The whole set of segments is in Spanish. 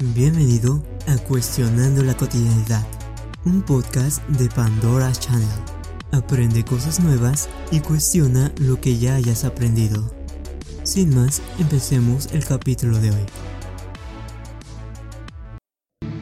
Bienvenido a Cuestionando la Cotidianidad, un podcast de Pandora Channel. Aprende cosas nuevas y cuestiona lo que ya hayas aprendido. Sin más, empecemos el capítulo de hoy.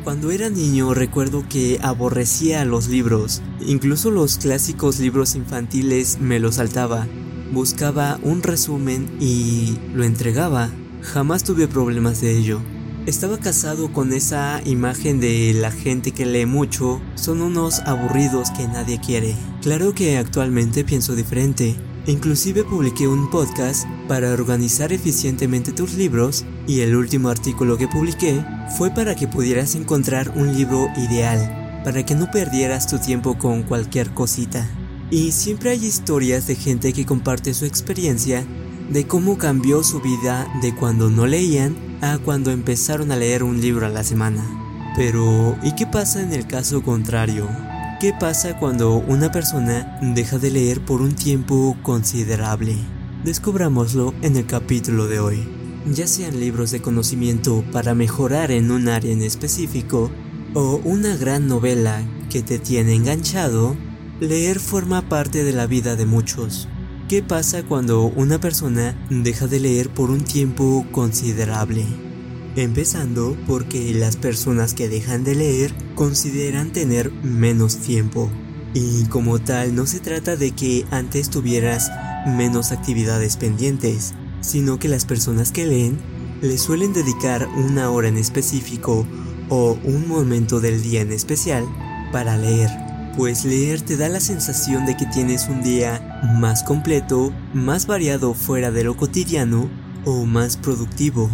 Cuando era niño recuerdo que aborrecía los libros, incluso los clásicos libros infantiles me los saltaba. Buscaba un resumen y lo entregaba. Jamás tuve problemas de ello. Estaba casado con esa imagen de la gente que lee mucho, son unos aburridos que nadie quiere. Claro que actualmente pienso diferente. Inclusive publiqué un podcast para organizar eficientemente tus libros y el último artículo que publiqué fue para que pudieras encontrar un libro ideal, para que no perdieras tu tiempo con cualquier cosita. Y siempre hay historias de gente que comparte su experiencia de cómo cambió su vida de cuando no leían a cuando empezaron a leer un libro a la semana. Pero, ¿y qué pasa en el caso contrario? ¿Qué pasa cuando una persona deja de leer por un tiempo considerable? Descubrámoslo en el capítulo de hoy. Ya sean libros de conocimiento para mejorar en un área en específico, o una gran novela que te tiene enganchado, leer forma parte de la vida de muchos. ¿Qué pasa cuando una persona deja de leer por un tiempo considerable? Empezando porque las personas que dejan de leer consideran tener menos tiempo. Y como tal no se trata de que antes tuvieras menos actividades pendientes, sino que las personas que leen le suelen dedicar una hora en específico o un momento del día en especial para leer pues leer te da la sensación de que tienes un día más completo, más variado fuera de lo cotidiano o más productivo.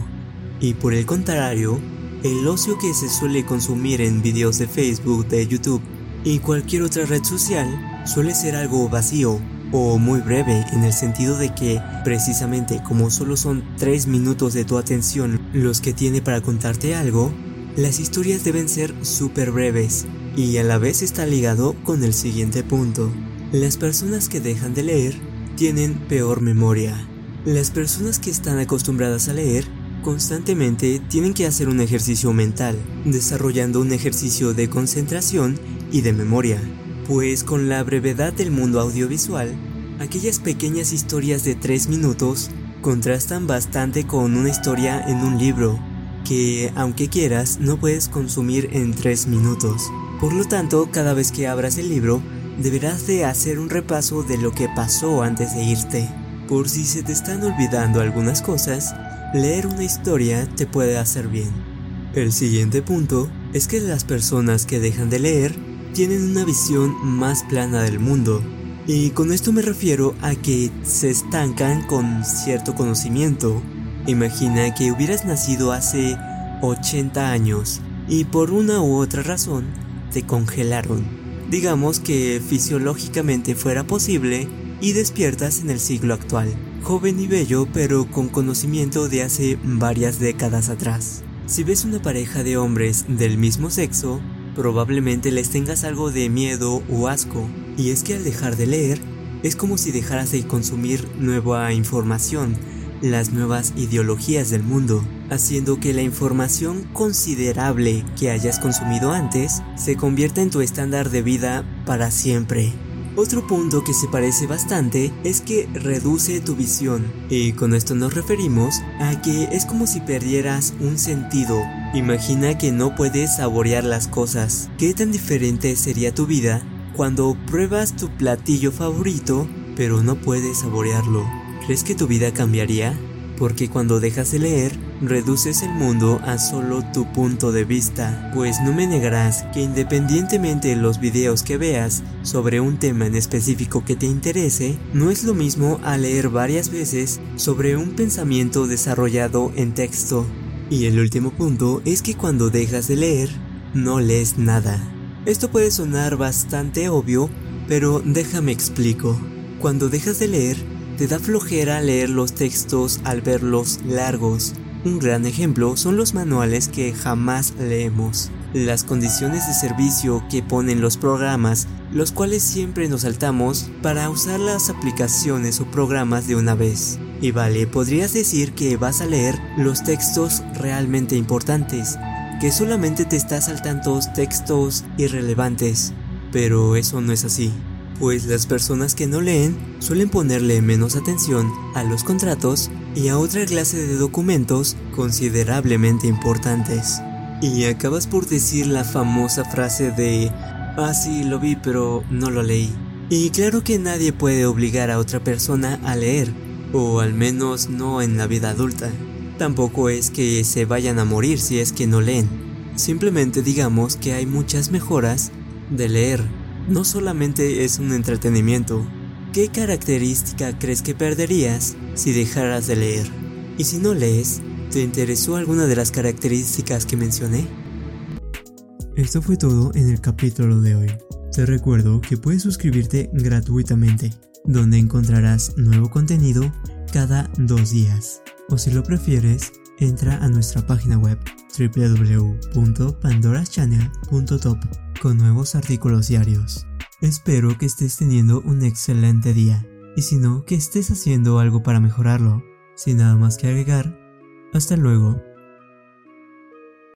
Y por el contrario, el ocio que se suele consumir en videos de Facebook, de YouTube y cualquier otra red social suele ser algo vacío o muy breve en el sentido de que precisamente como solo son 3 minutos de tu atención los que tiene para contarte algo, las historias deben ser súper breves y a la vez está ligado con el siguiente punto. Las personas que dejan de leer tienen peor memoria. Las personas que están acostumbradas a leer constantemente tienen que hacer un ejercicio mental, desarrollando un ejercicio de concentración y de memoria. Pues con la brevedad del mundo audiovisual, aquellas pequeñas historias de 3 minutos contrastan bastante con una historia en un libro, que aunque quieras no puedes consumir en 3 minutos. Por lo tanto, cada vez que abras el libro, deberás de hacer un repaso de lo que pasó antes de irte. Por si se te están olvidando algunas cosas, leer una historia te puede hacer bien. El siguiente punto es que las personas que dejan de leer tienen una visión más plana del mundo. Y con esto me refiero a que se estancan con cierto conocimiento. Imagina que hubieras nacido hace 80 años y por una u otra razón te congelaron. Digamos que fisiológicamente fuera posible y despiertas en el siglo actual, joven y bello pero con conocimiento de hace varias décadas atrás. Si ves una pareja de hombres del mismo sexo, probablemente les tengas algo de miedo o asco, y es que al dejar de leer, es como si dejaras de consumir nueva información, las nuevas ideologías del mundo, haciendo que la información considerable que hayas consumido antes se convierta en tu estándar de vida para siempre. Otro punto que se parece bastante es que reduce tu visión, y con esto nos referimos a que es como si perdieras un sentido. Imagina que no puedes saborear las cosas. ¿Qué tan diferente sería tu vida cuando pruebas tu platillo favorito, pero no puedes saborearlo? ¿Crees que tu vida cambiaría? Porque cuando dejas de leer, reduces el mundo a solo tu punto de vista, pues no me negarás que independientemente de los videos que veas sobre un tema en específico que te interese, no es lo mismo a leer varias veces sobre un pensamiento desarrollado en texto. Y el último punto es que cuando dejas de leer, no lees nada. Esto puede sonar bastante obvio, pero déjame explico. Cuando dejas de leer, te da flojera leer los textos al verlos largos. Un gran ejemplo son los manuales que jamás leemos, las condiciones de servicio que ponen los programas, los cuales siempre nos saltamos para usar las aplicaciones o programas de una vez. Y vale, podrías decir que vas a leer los textos realmente importantes, que solamente te estás saltando textos irrelevantes, pero eso no es así, pues las personas que no leen suelen ponerle menos atención a los contratos y a otra clase de documentos considerablemente importantes. Y acabas por decir la famosa frase de, ah sí, lo vi pero no lo leí. Y claro que nadie puede obligar a otra persona a leer, o al menos no en la vida adulta. Tampoco es que se vayan a morir si es que no leen. Simplemente digamos que hay muchas mejoras de leer. No solamente es un entretenimiento. ¿Qué característica crees que perderías si dejaras de leer? Y si no lees, ¿te interesó alguna de las características que mencioné? Esto fue todo en el capítulo de hoy. Te recuerdo que puedes suscribirte gratuitamente, donde encontrarás nuevo contenido cada dos días. O si lo prefieres, entra a nuestra página web www.pandoraschannel.top con nuevos artículos diarios. Espero que estés teniendo un excelente día y si no, que estés haciendo algo para mejorarlo. Sin nada más que agregar, hasta luego.